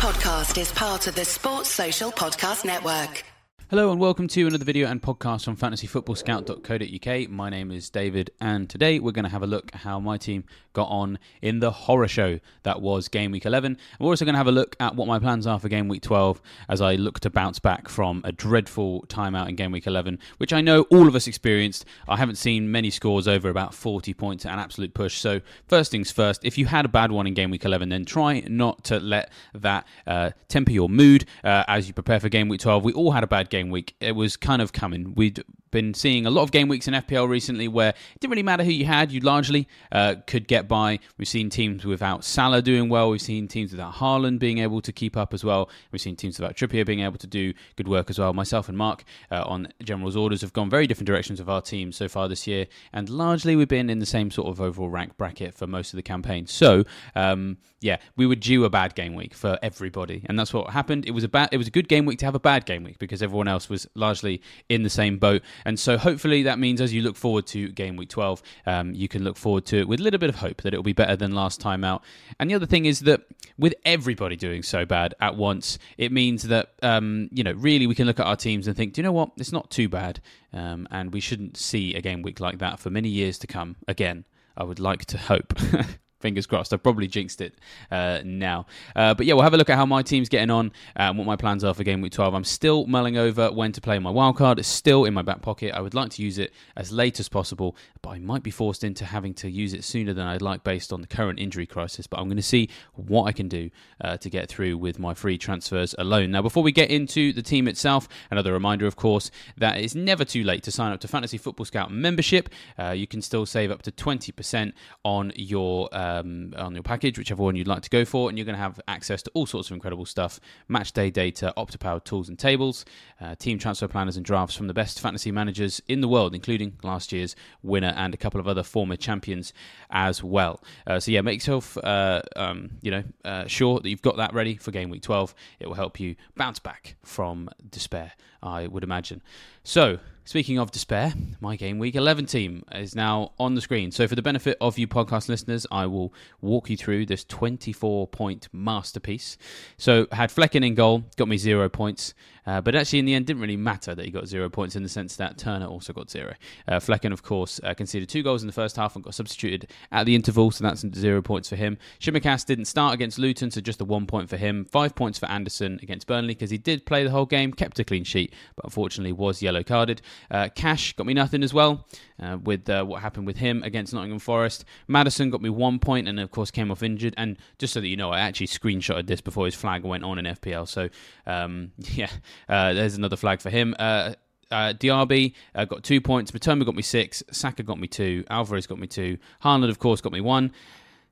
podcast is part of the Sports Social Podcast Network. Hello and welcome to another video and podcast from fantasyfootballscout.co.uk. My name is David and today we're going to have a look at how my team got on in the horror show that was game week 11. And we're also going to have a look at what my plans are for game week 12 as I look to bounce back from a dreadful timeout in game week 11, which I know all of us experienced. I haven't seen many scores over about 40 points, an absolute push. So, first things first, if you had a bad one in game week 11, then try not to let that uh, temper your mood uh, as you prepare for game week 12. We all had a bad game week. It was kind of coming. We'd been seeing a lot of game weeks in FPL recently where it didn't really matter who you had, you largely uh, could get by. We've seen teams without Salah doing well. We've seen teams without Haaland being able to keep up as well. We've seen teams without Trippier being able to do good work as well. Myself and Mark uh, on General's orders have gone very different directions of our team so far this year, and largely we've been in the same sort of overall rank bracket for most of the campaign. So, um, yeah, we were due a bad game week for everybody, and that's what happened. It was a bad, it was a good game week to have a bad game week because everyone else was largely in the same boat. And so hopefully that means as you look forward to game week 12, um, you can look forward to it with a little bit of hope that it will be better than last time out. And the other thing is that with everybody doing so bad at once, it means that, um, you know, really we can look at our teams and think, do you know what? It's not too bad. Um, and we shouldn't see a game week like that for many years to come again. I would like to hope. fingers crossed. I've probably jinxed it uh, now. Uh, but yeah, we'll have a look at how my team's getting on and what my plans are for game week 12. I'm still mulling over when to play my wildcard. It's still in my back pocket. I would like to use it as late as possible, but I might be forced into having to use it sooner than I'd like based on the current injury crisis. But I'm going to see what I can do uh, to get through with my free transfers alone. Now, before we get into the team itself, another reminder, of course, that it's never too late to sign up to Fantasy Football Scout membership. Uh, you can still save up to 20% on your uh, um, on your package, whichever one you'd like to go for, and you're going to have access to all sorts of incredible stuff match day data, Opta-powered tools and tables, uh, team transfer planners and drafts from the best fantasy managers in the world, including last year's winner and a couple of other former champions as well. Uh, so, yeah, make yourself uh, um, you know, uh, sure that you've got that ready for game week 12. It will help you bounce back from despair, I would imagine. So, Speaking of despair, my game week 11 team is now on the screen. So, for the benefit of you podcast listeners, I will walk you through this 24 point masterpiece. So, had Flekken in goal, got me zero points. Uh, but actually, in the end, didn't really matter that he got zero points in the sense that Turner also got zero. Uh, Flekken, of course, uh, conceded two goals in the first half and got substituted at the interval, so that's zero points for him. Tsimikas didn't start against Luton, so just a one point for him. Five points for Anderson against Burnley because he did play the whole game, kept a clean sheet, but unfortunately was yellow carded. Uh, Cash got me nothing as well uh, with uh, what happened with him against Nottingham Forest. Maddison got me one point and, of course, came off injured. And just so that you know, I actually screenshotted this before his flag went on in FPL. So, um, yeah, uh, there's another flag for him. Uh, uh, Diaby uh, got two points. Mitoma got me six. Saka got me two. Alvarez got me two. Haaland, of course, got me one.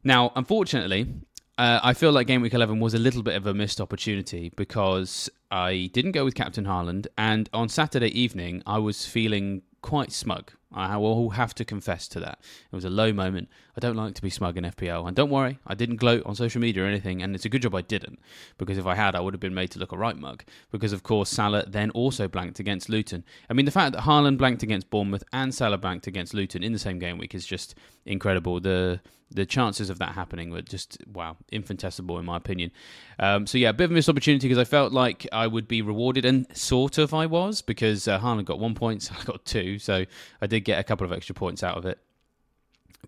Now, unfortunately, uh, I feel like game week 11 was a little bit of a missed opportunity because I didn't go with Captain Haaland, and on Saturday evening, I was feeling quite smug. I will have to confess to that. It was a low moment. I don't like to be smug in FPL. And don't worry, I didn't gloat on social media or anything, and it's a good job I didn't, because if I had, I would have been made to look a right mug. Because, of course, Salah then also blanked against Luton. I mean, the fact that Haaland blanked against Bournemouth and Salah blanked against Luton in the same game week is just incredible. The the chances of that happening were just wow infinitesimal in my opinion. Um, so yeah, a bit of a missed opportunity because I felt like I would be rewarded, and sort of I was because uh, Haaland got one point, I got two, so I did get a couple of extra points out of it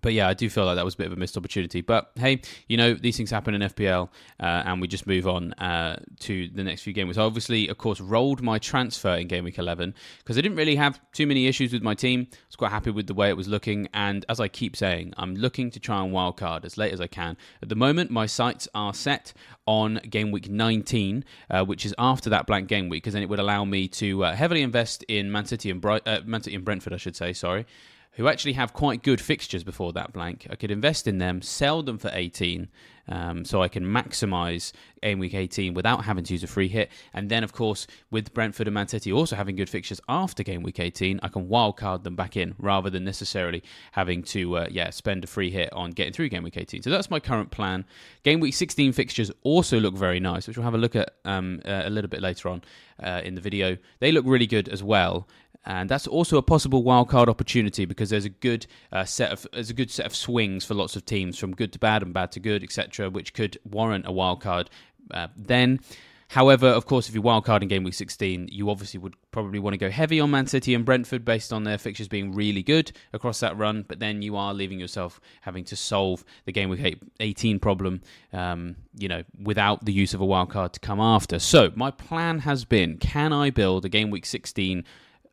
but yeah, I do feel like that was a bit of a missed opportunity. But hey, you know, these things happen in FPL, uh, and we just move on uh, to the next few games. I obviously, of course, rolled my transfer in game week 11 because I didn't really have too many issues with my team. I was quite happy with the way it was looking. And as I keep saying, I'm looking to try and wildcard as late as I can. At the moment, my sights are set on game week 19, uh, which is after that blank game week, because then it would allow me to uh, heavily invest in Man City and, Bright- uh, Man City and Brentford, I should say, sorry who actually have quite good fixtures before that blank. I could invest in them, sell them for 18, um, so I can maximise game week 18 without having to use a free hit. And then, of course, with Brentford and Man City also having good fixtures after game week 18, I can wildcard them back in rather than necessarily having to, uh, yeah, spend a free hit on getting through game week 18. So that's my current plan. Game week 16 fixtures also look very nice, which we'll have a look at um, uh, a little bit later on uh, in the video. They look really good as well and that's also a possible wildcard opportunity because there's a good uh, set of there's a good set of swings for lots of teams from good to bad and bad to good etc which could warrant a wildcard uh, then. However, of course, if you wildcard in game week 16, you obviously would probably want to go heavy on Man City and Brentford based on their fixtures being really good across that run. But then you are leaving yourself having to solve the game week 18 problem, um, you know, without the use of a wildcard to come after. So my plan has been: can I build a game week 16?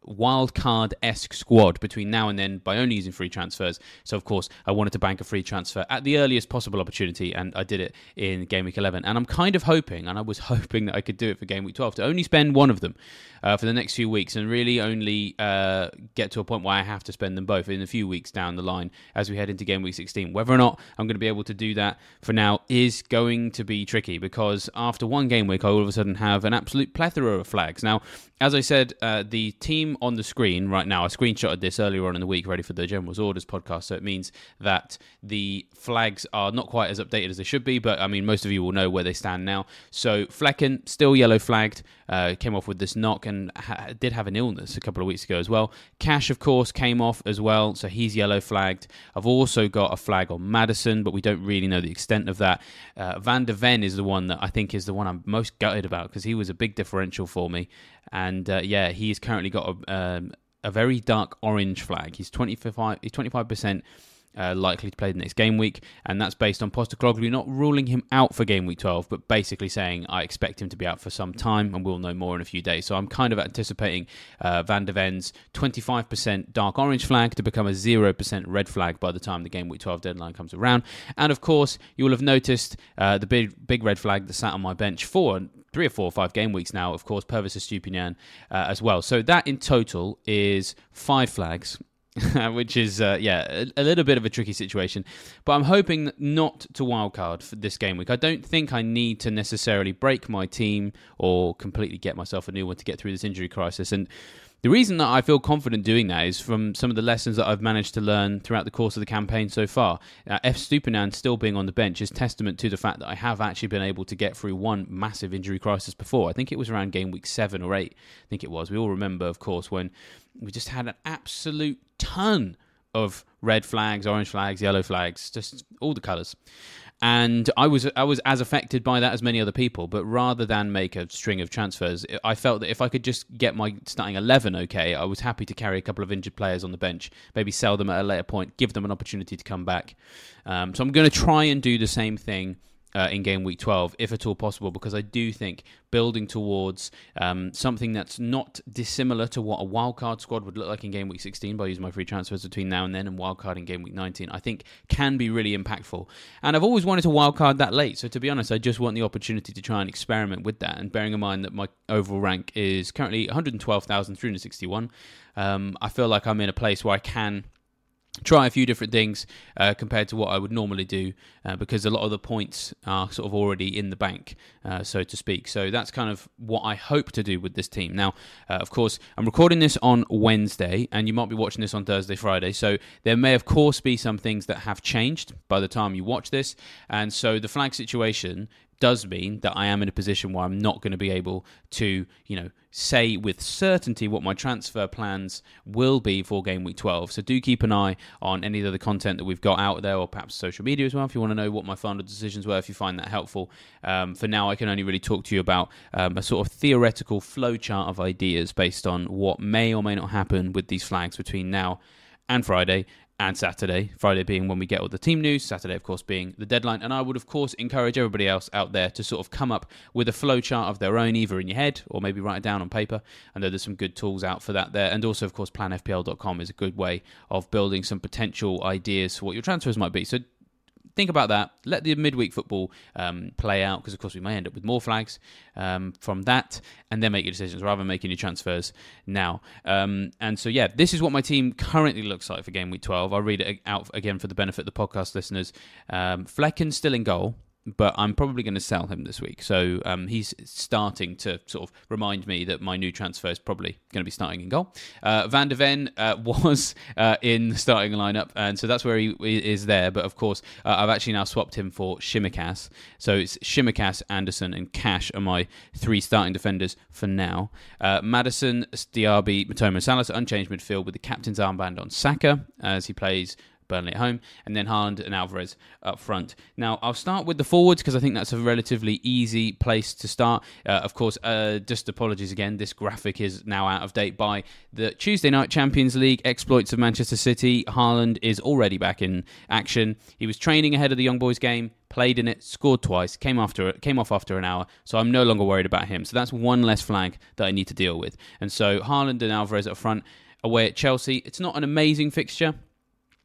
Wildcard esque squad between now and then by only using free transfers. So, of course, I wanted to bank a free transfer at the earliest possible opportunity, and I did it in game week 11. And I'm kind of hoping, and I was hoping that I could do it for game week 12, to only spend one of them uh, for the next few weeks and really only uh, get to a point where I have to spend them both in a few weeks down the line as we head into game week 16. Whether or not I'm going to be able to do that for now is going to be tricky because after one game week, I all of a sudden have an absolute plethora of flags. Now, as I said, uh, the team on the screen right now, I screenshotted this earlier on in the week, ready for the General's Orders podcast. So it means that the flags are not quite as updated as they should be, but I mean, most of you will know where they stand now. So Flekken, still yellow flagged, uh, came off with this knock and ha- did have an illness a couple of weeks ago as well. Cash, of course, came off as well, so he's yellow flagged. I've also got a flag on Maddison, but we don't really know the extent of that. Uh, Van de Ven is the one that I think is the one I'm most gutted about because he was a big differential for me. And uh, yeah, he's currently got a, um, a very dark orange flag. He's 25, he's 25% uh, likely to play the next game week, and that's based on Postecoglou not ruling him out for game week 12, but basically saying I expect him to be out for some time, and we'll know more in a few days. So I'm kind of anticipating uh, Van de Ven's 25% dark orange flag to become a 0% red flag by the time the game week 12 deadline comes around. And of course, you will have noticed uh, the big big red flag that sat on my bench for three or four or five game weeks now, of course, Pervis Estupiñán uh, as well. So that in total is five flags. which is uh, yeah a, a, little bit of a tricky situation. But I'm hoping not to wildcard for this game week. I don't think I need to necessarily break my team or completely get myself a new one to get through this injury crisis. And the reason that I feel confident doing that is from some of the lessons that I've managed to learn throughout the course of the campaign so far. Uh, Estupiñán still being on the bench is testament to the fact that I have actually been able to get through one massive injury crisis before. I think it was around game week seven or eight. I think it was. We all remember, of course, when we just had an absolute ton of red flags, orange flags, yellow flags, just all the colours. And I was I was as affected by that as many other people, but rather than make a string of transfers, I felt that if I could just get my starting eleven okay, I was happy to carry a couple of injured players on the bench, maybe sell them at a later point, give them an opportunity to come back. Um, so I'm going to try and do the same thing uh, in game week 12, if at all possible, because I do think building towards um, something that's not dissimilar to what a wildcard squad would look like in game week 16 by using my free transfers between now and then and wildcard in game week 19, I think can be really impactful. And I've always wanted to wildcard that late, so to be honest, I just want the opportunity to try and experiment with that. And bearing in mind that my overall rank is currently 112,361, um, I feel like I'm in a place where I can try a few different things uh, compared to what I would normally do uh, because a lot of the points are sort of already in the bank, uh, so to speak. So that's kind of what I hope to do with this team. Now, uh, of course, I'm recording this on Wednesday, and you might be watching this on Thursday, Friday. So there may, of course, be some things that have changed by the time you watch this, and so the flag situation does mean that I am in a position where I'm not going to be able to, you know, say with certainty what my transfer plans will be for game week 12. So do keep an eye on any of the content that we've got out there, or perhaps social media as well, if you want to know what my final decisions were, if you find that helpful. Um, for now, I can only really talk to you about um, a sort of theoretical flowchart of ideas based on what may or may not happen with these flags between now and Friday, and Saturday. Friday being when we get all the team news, Saturday, of course, being the deadline. And I would, of course, encourage everybody else out there to sort of come up with a flowchart of their own, either in your head or maybe write it down on paper. And there's some good tools out for that there. And also, of course, planfpl.com is a good way of building some potential ideas for what your transfers might be. So think about that. Let the midweek football um, play out because, of course, we may end up with more flags um, from that, and then make your decisions rather than making your transfers now. Um, and so, yeah, this is what my team currently looks like for game week 12. I'll read it out again for the benefit of the podcast listeners. Um, Flekken still in goal but I'm probably going to sell him this week. So um, he's starting to sort of remind me that my new transfer is probably going to be starting in goal. Uh, Van de Ven uh, was uh, in the starting lineup, and so that's where he is there. But of course, uh, I've actually now swapped him for Tsimikas. So it's Tsimikas, Anderson, and Cash are my three starting defenders for now. Uh, Maddison, Diaby, Mitoma, Salah's, unchanged midfield with the captain's armband on Saka as he plays Burnley at home, and then Haaland and Alvarez up front. Now, I'll start with the forwards because I think that's a relatively easy place to start. Uh, of course, uh, just apologies again, this graphic is now out of date by the Tuesday night Champions League exploits of Manchester City. Haaland is already back in action. He was training ahead of the Young Boys game, played in it, scored twice, came after came off after an hour, so I'm no longer worried about him. So that's one less flag that I need to deal with. And so Haaland and Alvarez up front away at Chelsea. It's not an amazing fixture.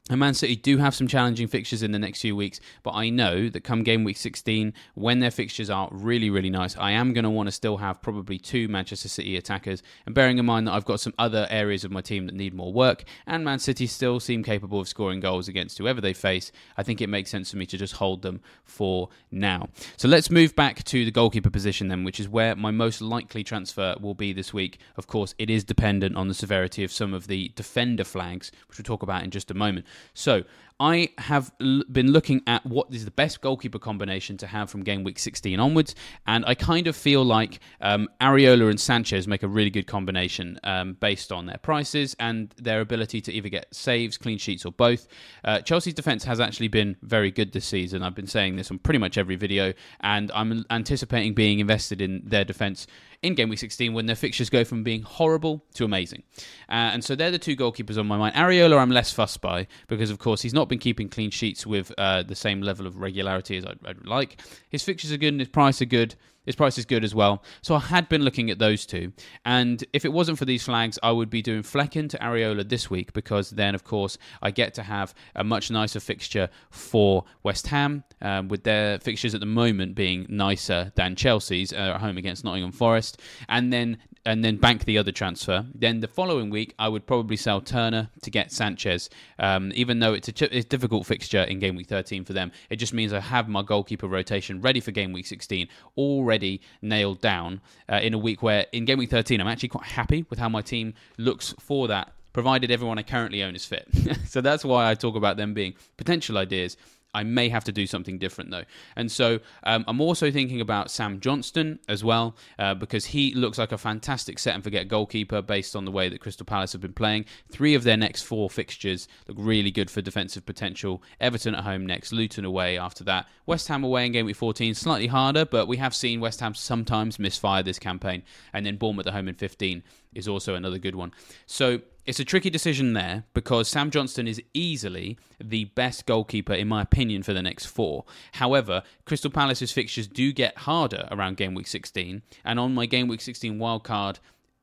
And Man City do have some challenging fixtures in the next few weeks, but I know that come game week 16, when their fixtures are really, really nice, I am going to want to still have probably two Manchester City attackers. And bearing in mind that I've got some other areas of my team that need more work, and Man City still seem capable of scoring goals against whoever they face, I think it makes sense for me to just hold them for now. So let's move back to the goalkeeper position then, which is where my most likely transfer will be this week. Of course, it is dependent on the severity of some of the defender flags, which we'll talk about in just a moment. So I have l- been looking at what is the best goalkeeper combination to have from game week 16 onwards, and I kind of feel like um, Areola and Sanchez make a really good combination um, based on their prices and their ability to either get saves, clean sheets, or both. Uh, Chelsea's defence has actually been very good this season. I've been saying this on pretty much every video, and I'm anticipating being invested in their defence in game week 16 when their fixtures go from being horrible to amazing. Uh, and so they're the two goalkeepers on my mind. Areola, I'm less fussed by because, of course, he's not been keeping clean sheets with uh, the same level of regularity as I'd, I'd like. His fixtures are good and his price are good. His price is good as well. So I had been looking at those two. And if it wasn't for these flags, I would be doing Flekken to Areola this week because then, of course, I get to have a much nicer fixture for West Ham, um, with their fixtures at the moment being nicer than Chelsea's uh, at home against Nottingham Forest. And then and then bank the other transfer. Then the following week, I would probably sell Turner to get Sanchez. Um, even though it's a, ch- it's difficult fixture in game week 13 for them, it just means I have my goalkeeper rotation ready for game week 16 already nailed down uh, in a week where in game week 13 I'm actually quite happy with how my team looks for that provided everyone I currently own is fit. so that's why I talk about them being potential ideas I may have to do something different though. And so um, I'm also thinking about Sam Johnstone as well, uh, because he looks like a fantastic set and forget goalkeeper based on the way that Crystal Palace have been playing. Three of their next four fixtures look really good for defensive potential. Everton at home next, Luton away after that. West Ham away in game week 14, slightly harder, but we have seen West Ham sometimes misfire this campaign. And then Bournemouth at home in 15 is also another good one. So it's a tricky decision there because Sam Johnstone is easily the best goalkeeper, in my opinion, for the next four. However, Crystal Palace's fixtures do get harder around game week 16, and on my game week 16 wildcard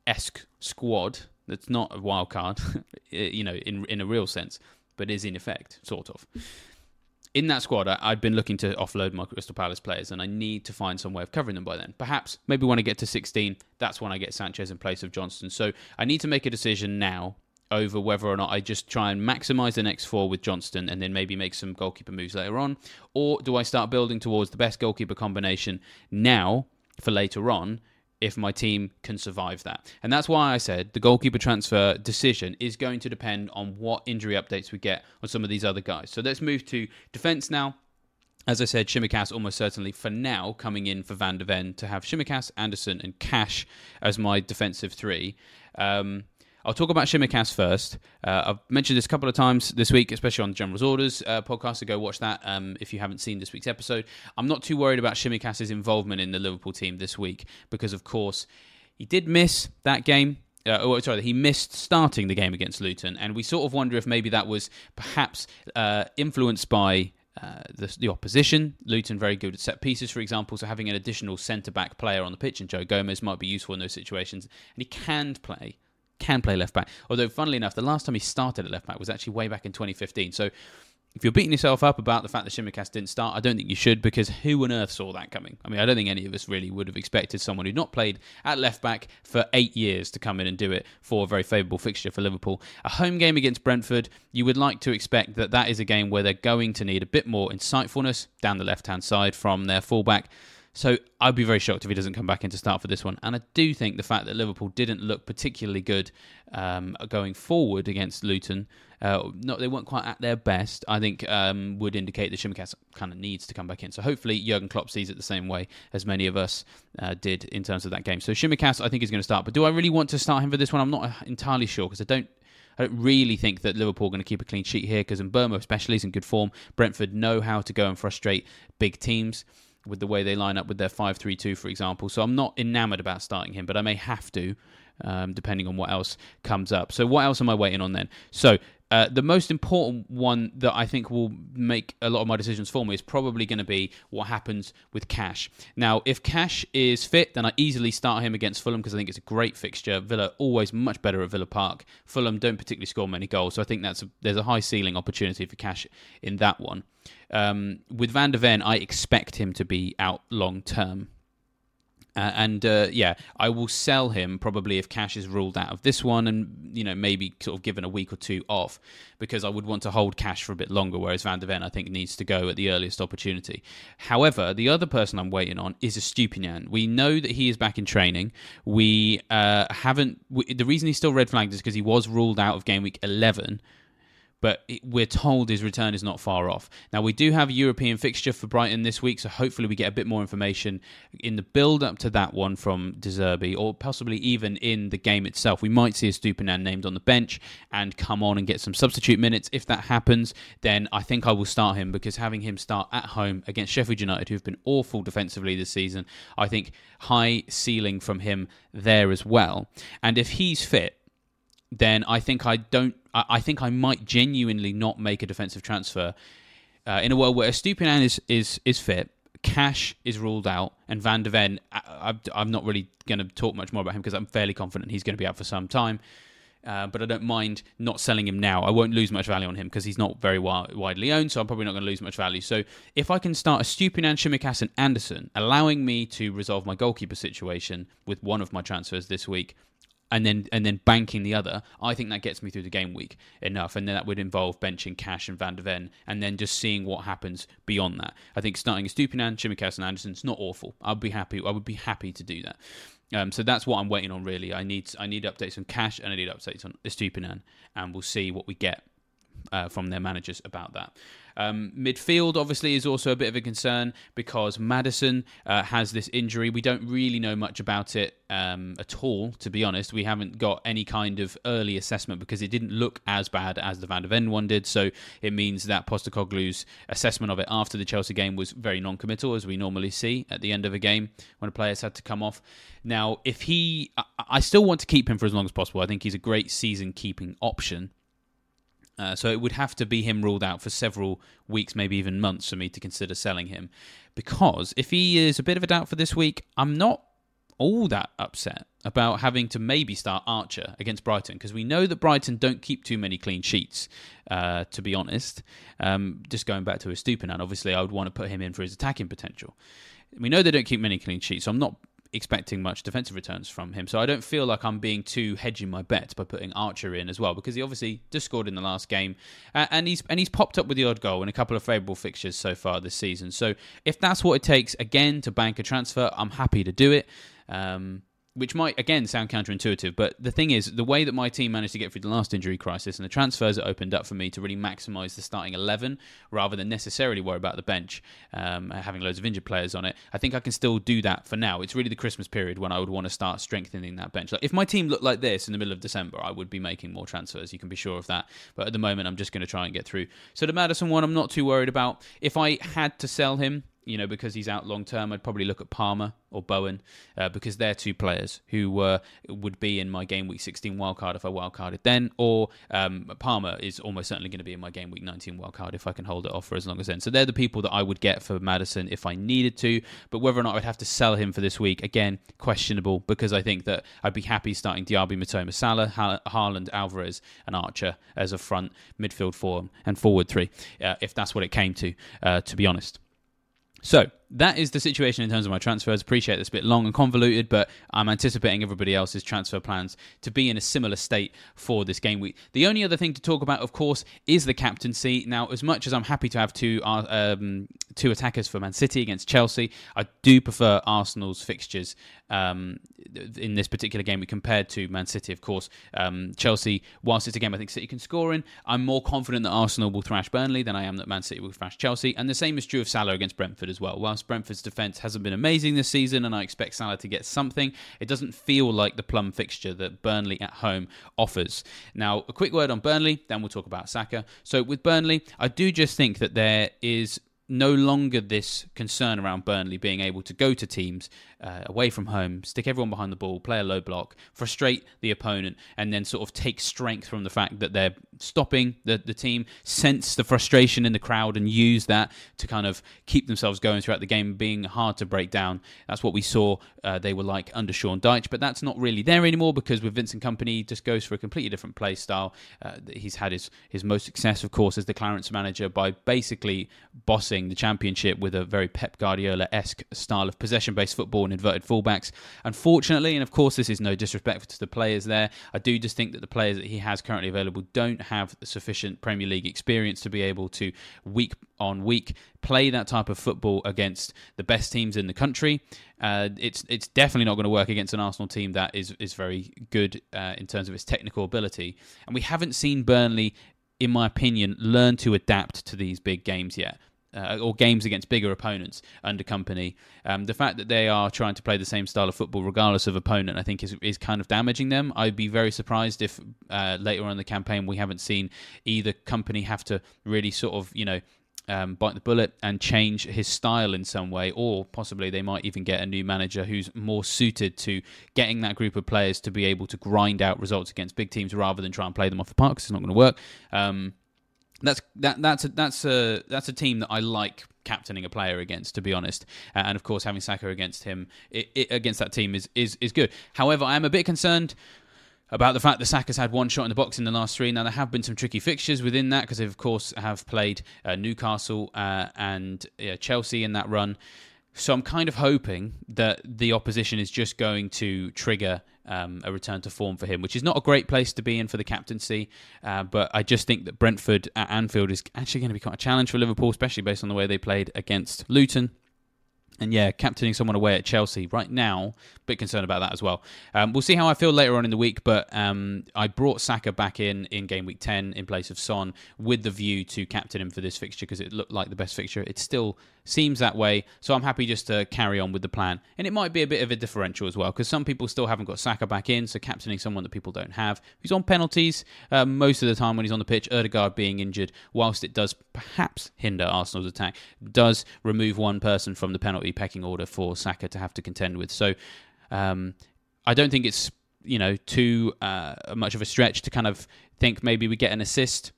esque squad, that's not a wildcard, you know, in in a real sense, but is in effect, sort of in that squad, I, I'd been looking to offload my Crystal Palace players, and I need to find some way of covering them by then. Perhaps, maybe when I get to 16, that's when I get Sanchez in place of Johnstone. So I need to make a decision now over whether or not I just try and maximize the next four with Johnstone and then maybe make some goalkeeper moves later on, or do I start building towards the best goalkeeper combination now for later on if my team can survive that. And that's why I said the goalkeeper transfer decision is going to depend on what injury updates we get on some of these other guys. So let's move to defence now. As I said, Tsimikas almost certainly for now coming in for Van de Ven to have Tsimikas, Anderson, and Cash as my defensive three. Um, I'll talk about Tsimikas first. Uh, I've mentioned this a couple of times this week, especially on the General's Orders uh, podcast. So go watch that um, if you haven't seen this week's episode. I'm not too worried about Tsimikas' involvement in the Liverpool team this week because, of course, he did miss that game. Uh, oh, sorry, he missed starting the game against Luton, and we sort of wonder if maybe that was perhaps uh, influenced by uh, the, the, opposition. Luton very good at set pieces, for example, so having an additional centre back player on the pitch, and Joe Gomez might be useful in those situations. And he can play can play left back. Although, funnily enough, the last time he started at left back was actually way back in 2015. So, if you're beating yourself up about the fact that Tsimikas didn't start, I don't think you should because who on earth saw that coming? I mean, I don't think any of us really would have expected someone who'd not played at left back for eight years to come in and do it for a very favourable fixture for Liverpool. A home game against Brentford, you would like to expect that that is a game where they're going to need a bit more insightfulness down the left hand side from their fullback. So I'd be very shocked if he doesn't come back in to start for this one. And I do think the fact that Liverpool didn't look particularly good um, going forward against Luton, uh, not they weren't quite at their best. I think um, would indicate that Tsimikas kind of needs to come back in. So hopefully Jurgen Klopp sees it the same way as many of us uh, did in terms of that game. So Tsimikas, I think is going to start. But do I really want to start him for this one? I'm not entirely sure because I don't. I don't really think that Liverpool are going to keep a clean sheet here because Mbeumo, especially is in good form. Brentford know how to go and frustrate big teams with the way they line up with their 5-3-2 for example. So I'm not enamored about starting him, but I may have to um, depending on what else comes up. So what else am I waiting on then? So uh, the most important one that I think will make a lot of my decisions for me is probably going to be what happens with Cash. Now, if Cash is fit, then I easily start him against Fulham because I think it's a great fixture. Villa always much better at Villa Park. Fulham don't particularly score many goals, so I think that's a, there's a high ceiling opportunity for Cash in that one. Um, with Van de Ven, I expect him to be out long term. Uh, and uh, yeah, I will sell him probably if Cash is ruled out of this one, and you know maybe sort of given a week or two off, because I would want to hold Cash for a bit longer. Whereas Van de Ven, I think, needs to go at the earliest opportunity. However, the other person I'm waiting on is Estupiñán. We know that he is back in training. We uh, haven't. We, the reason he's still red flagged is because he was ruled out of game week 11 but we're told his return is not far off. Now, we do have a European fixture for Brighton this week, so hopefully we get a bit more information in the build up to that one from De Zerbi, or possibly even in the game itself. We might see Estupiñán named on the bench and come on and get some substitute minutes. If that happens, then I think I will start him because having him start at home against Sheffield United, who've been awful defensively this season, I think high ceiling from him there as well. And if he's fit, then I think I don't. I think I might genuinely not make a defensive transfer uh, in a world where Estupiñán is is is fit. Cash is ruled out, and Van de Ven. I, am not really going to talk much more about him because I'm fairly confident he's going to be out for some time. Uh, but I don't mind not selling him now. I won't lose much value on him because he's not very widely owned, so I'm probably not going to lose much value. So if I can start Estupiñán, Tsimikas, and Anderson, allowing me to resolve my goalkeeper situation with one of my transfers this week, and then and then banking the other, I think that gets me through the game week enough. And then that would involve benching Cash and Van de Ven, and then just seeing what happens beyond that. I think starting Estupiñán, Tsimikas, and Anderson's not awful. I'd be happy. I would be happy to do that. Um, so that's what I'm waiting on. Really, I need I need updates on Cash and I need updates on Estupiñán, and we'll see what we get uh, from their managers about that. Um, midfield, obviously, is also a bit of a concern because Maddison uh, has this injury. We don't really know much about it um, at all, to be honest. We haven't got any kind of early assessment because it didn't look as bad as the Van de Ven one did. So it means that Postecoglou's assessment of it after the Chelsea game was very non committal, as we normally see at the end of a game when a player's had to come off. Now, if he, I still want to keep him for as long as possible. I think he's a great season keeping option. Uh, so it would have to be him ruled out for several weeks, maybe even months, for me to consider selling him. Because if he is a bit of a doubt for this week, I'm not all that upset about having to maybe start Archer against Brighton because we know that Brighton don't keep too many clean sheets. Uh, to be honest, um, just going back to Estupiñán, obviously I would want to put him in for his attacking potential. We know they don't keep many clean sheets, so I'm not expecting much defensive returns from him. So I don't feel like I'm being too hedging my bet by putting Archer in as well because he obviously just scored in the last game uh, and he's and he's popped up with the odd goal in a couple of favourable fixtures so far this season. So if that's what it takes again to bank a transfer, I'm happy to do it. Um, which might again sound counterintuitive, but the thing is, the way that my team managed to get through the last injury crisis and the transfers that opened up for me to really maximise the starting eleven, rather than necessarily worry about the bench um, having loads of injured players on it, I think I can still do that for now. It's really the Christmas period when I would want to start strengthening that bench. Like if my team looked like this in the middle of December, I would be making more transfers. You can be sure of that. But at the moment, I'm just going to try and get through. So the Maddison one, I'm not too worried about. If I had to sell him, you know, because he's out long term, I'd probably look at Palmer or Bowen uh, because they're two players who uh, would be in my game week 16 wildcard if I wildcarded then, or um, Palmer is almost certainly going to be in my game week 19 wildcard if I can hold it off for as long as then. So they're the people that I would get for Maddison if I needed to, but whether or not I'd have to sell him for this week, again, questionable because I think that I'd be happy starting Diaby, Mitoma, Salah, ha- Haaland, Alvarez, and Archer as a front midfield four and forward three, uh, if that's what it came to, uh, to be honest. So that is the situation in terms of my transfers. Appreciate this a bit long and convoluted, but I'm anticipating everybody else's transfer plans to be in a similar state for this game week. The only other thing to talk about, of course, is the captaincy. Now, as much as I'm happy to have two uh, um, two attackers for Man City against Chelsea, I do prefer Arsenal's fixtures um, in this particular game we compared to Man City. Of course, um, Chelsea, whilst it's a game I think City can score in, I'm more confident that Arsenal will thrash Burnley than I am that Man City will thrash Chelsea, and the same is true of Salah against Brentford as well. Whilst Brentford's defence hasn't been amazing this season, and I expect Salah to get something, it doesn't feel like the plum fixture that Burnley at home offers. Now, a quick word on Burnley, then we'll talk about Saka. So, with Burnley, I do just think that there is no longer this concern around Burnley being able to go to teams uh, away from home, stick everyone behind the ball, play a low block, frustrate the opponent, and then sort of take strength from the fact that they're stopping the, the team, sense the frustration in the crowd, and use that to kind of keep themselves going throughout the game, being hard to break down. That's what we saw uh, they were like under Sean Dyche, but that's not really there anymore because with Vincent Kompany, he just goes for a completely different play style. Uh, he's had his, his most success, of course, as the Clarets manager by basically bossing the championship with a very Pep Guardiola esque style of possession based football and inverted fullbacks. Unfortunately, and of course, this is no disrespect to the players there, I do just think that the players that he has currently available don't have sufficient Premier League experience to be able to week on week play that type of football against the best teams in the country. Uh, it's it's definitely not going to work against an Arsenal team that is is very good uh, in terms of its technical ability, and we haven't seen Burnley in my opinion, learn to adapt to these big games yet uh, or games against bigger opponents under Kompany. Um, the fact that they are trying to play the same style of football regardless of opponent, I think, is is kind of damaging them. I'd be very surprised if uh, later on in the campaign we haven't seen either Kompany have to really sort of you know. Um, bite the bullet and change his style in some way, or possibly they might even get a new manager who's more suited to getting that group of players to be able to grind out results against big teams rather than try and play them off the park because it's not going to work. Um, that's that that's a that's a that's a team that I like captaining a player against, to be honest. Uh, and of course, having Saka against him it, it, against that team is, is is good. However, I am a bit concerned about the fact that Saka's had one shot in the box in the last three. Now there have been some tricky fixtures within that because they of course have played uh, Newcastle uh, and Chelsea in that run. So I'm kind of hoping that the opposition is just going to trigger um, a return to form for him, which is not a great place to be in for the captaincy. Uh, but I just think that Brentford at Anfield is actually going to be quite a challenge for Liverpool, especially based on the way they played against Luton. And yeah, captaining someone away at Chelsea right now, bit concerned about that as well. Um, we'll see how I feel later on in the week, but um, I brought Saka back in in game week 10 in place of Son with the view to captain him for this fixture because it looked like the best fixture. It's still seems that way. So I'm happy just to carry on with the plan. And it might be a bit of a differential as well, because some people still haven't got Saka back in, so captaining someone that people don't have. who's on penalties uh, most of the time when he's on the pitch. Odegaard being injured, whilst it does perhaps hinder Arsenal's attack, does remove one person from the penalty pecking order for Saka to have to contend with. So um, I don't think it's you know too uh, much of a stretch to kind of think maybe we get an assist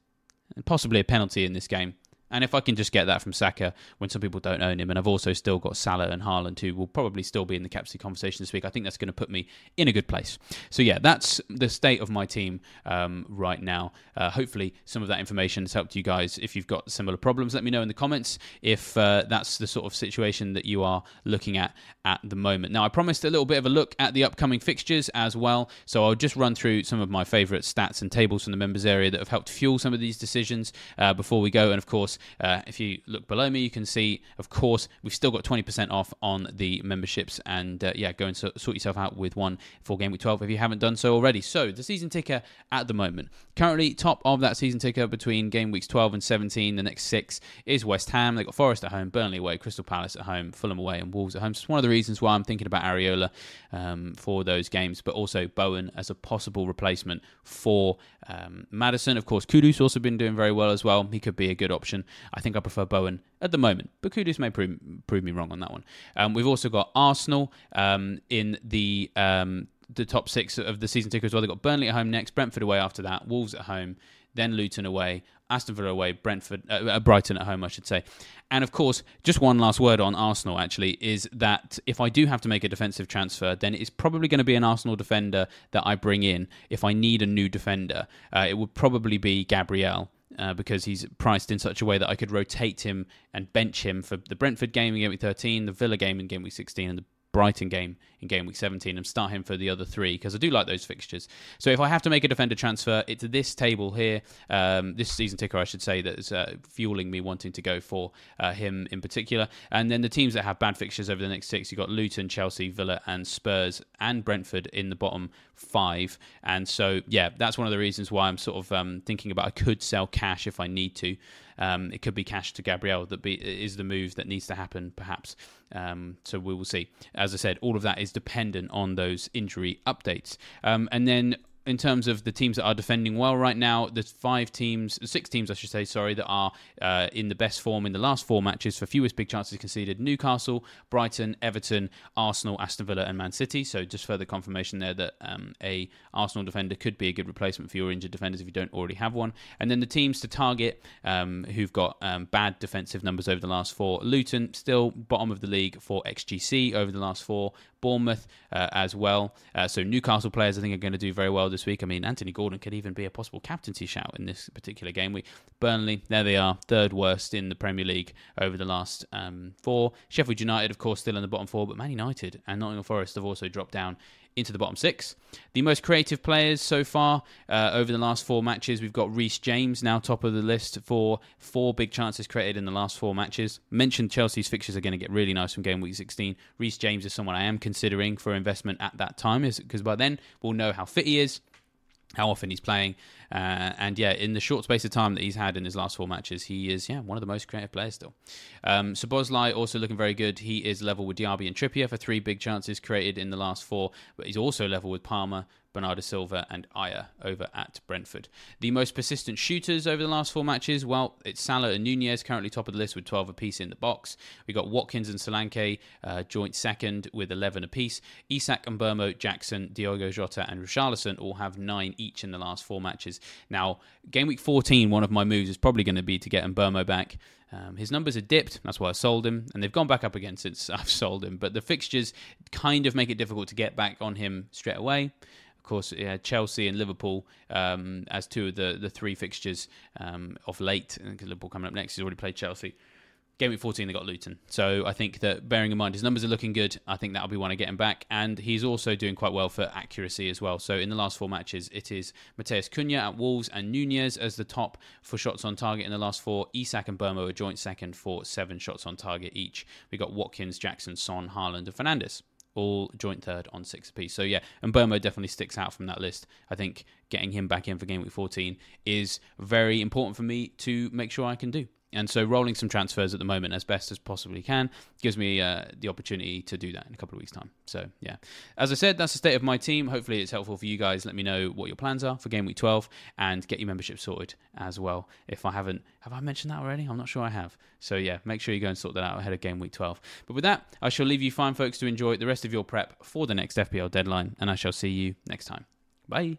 and possibly a penalty in this game. And if I can just get that from Saka when some people don't own him, and I've also still got Salah and Haaland who will probably still be in the captaincy conversation this week, I think that's going to put me in a good place. So yeah, that's the state of my team um, right now. Uh, hopefully, some of that information has helped you guys. If you've got similar problems, let me know in the comments if uh, that's the sort of situation that you are looking at at the moment. Now, I promised a little bit of a look at the upcoming fixtures as well, so I'll just run through some of my favourite stats and tables from the members area that have helped fuel some of these decisions uh, before we go. And of course, uh, if you look below me, you can see, of course, we've still got 20% off on the memberships. And uh, yeah, go and so- sort yourself out with one for Game Week 12 if you haven't done so already. So the season ticker at the moment. Currently, top of that season ticker between Game Weeks 12 and 17, the next six is West Ham. They've got Forest at home, Burnley away, Crystal Palace at home, Fulham away, and Wolves at home. So it's one of the reasons why I'm thinking about Areola um, for those games, but also Bowen as a possible replacement for um, Maddison. Of course, Kudus also been doing very well as well. He could be a good option. I think I prefer Bowen at the moment, but Kudus may prove, prove me wrong on that one. Um, we've also got Arsenal um, in the um, the top six of the season ticker as well. They've got Burnley at home next, Brentford away after that, Wolves at home, then Luton away, Aston Villa away, Brentford, uh, uh, Brighton at home, I should say. And of course, just one last word on Arsenal actually is that if I do have to make a defensive transfer, then it's probably going to be an Arsenal defender that I bring in if I need a new defender. Uh, it would probably be Gabriel uh, because he's priced in such a way that I could rotate him and bench him for the Brentford game in game week 13, the Villa game in game week 16, and the Brighton game in game week 17 and start him for the other three because I do like those fixtures. So if I have to make a defender transfer, it's this table here, um, this season ticker, I should say, that's uh, fueling me wanting to go for uh, him in particular. And then the teams that have bad fixtures over the next six, you've got Luton, Chelsea, Villa, and Spurs, and Brentford in the bottom five. And so, yeah, that's one of the reasons why I'm sort of um, thinking about I could sell Cash if I need to. Um, it could be Cash to Gabriel that be, is the move that needs to happen, perhaps. Um, so we will see. As I said, all of that is dependent on those injury updates. Um, and then in terms of the teams that are defending well right now, there's five teams, six teams, I should say, sorry, that are uh, in the best form in the last four matches for fewest big chances conceded Newcastle, Brighton, Everton, Arsenal, Aston Villa, and Man City. So just further confirmation there that um, a Arsenal defender could be a good replacement for your injured defenders if you don't already have one. And then the teams to target um, who've got um, bad defensive numbers over the last four Luton, still bottom of the league for XGC over the last four, Bournemouth uh, as well. Uh, so Newcastle players, I think, are going to do very well this week. I mean, Anthony Gordon could even be a possible captaincy shout in this particular game week. Burnley, there they are, third worst in the Premier League over the last um, four. Sheffield United, of course, still in the bottom four, but Man United and Nottingham Forest have also dropped down into the bottom six. The most creative players so far uh, over the last four matches, we've got Reece James now top of the list for four big chances created in the last four matches. Mentioned Chelsea's fixtures are going to get really nice from game week 16. Reece James is someone I am considering for investment at that time, because by then we'll know how fit he is how often he's playing. Uh, and yeah, in the short space of time that he's had in his last four matches, he is yeah one of the most creative players still. Um, Szoboszlai also looking very good. He is level with Diaby and Trippier for three big chances created in the last four, but he's also level with Palmer, Bernardo Silva, and Ajer over at Brentford. The most persistent shooters over the last four matches, well, it's Salah and Nunez currently top of the list with 12 apiece in the box. We've got Watkins and Solanke uh, joint second with 11 apiece. Isak and Mbeumo, Jackson, Diogo Jota, and Richarlison all have nine each in the last four matches. Now, game week 14, one of my moves is probably going to be to get Mbeumo back. Um, his numbers are dipped, that's why I sold him, and they've gone back up again since I've sold him. But the fixtures kind of make it difficult to get back on him straight away. Of course, yeah, Chelsea and Liverpool um, as two of the, the three fixtures um, of late. Because Liverpool coming up next, he's already played Chelsea. Game week 14, they got Luton. So I think that bearing in mind his numbers are looking good, I think that'll be one to get him back. And he's also doing quite well for accuracy as well. So in the last four matches, it is Matheus Cunha at Wolves and Nunez as the top for shots on target in the last four. Isak and Mbeumo are joint second for seven shots on target each. We got Watkins, Jackson, Son, Haaland, and Fernandes all joint third on six apiece. So yeah, and Mbeumo definitely sticks out from that list. I think getting him back in for game week 14 is very important for me to make sure I can do. And so rolling some transfers at the moment as best as possibly can gives me uh, the opportunity to do that in a couple of weeks' time. So yeah, as I said, that's the state of my team. Hopefully, it's helpful for you guys. Let me know what your plans are for game week 12 and get your membership sorted as well. If I haven't, have I mentioned that already? I'm not sure I have. So yeah, make sure you go and sort that out ahead of game week 12. But with that, I shall leave you fine folks to enjoy the rest of your prep for the next FPL deadline, and I shall see you next time. Bye.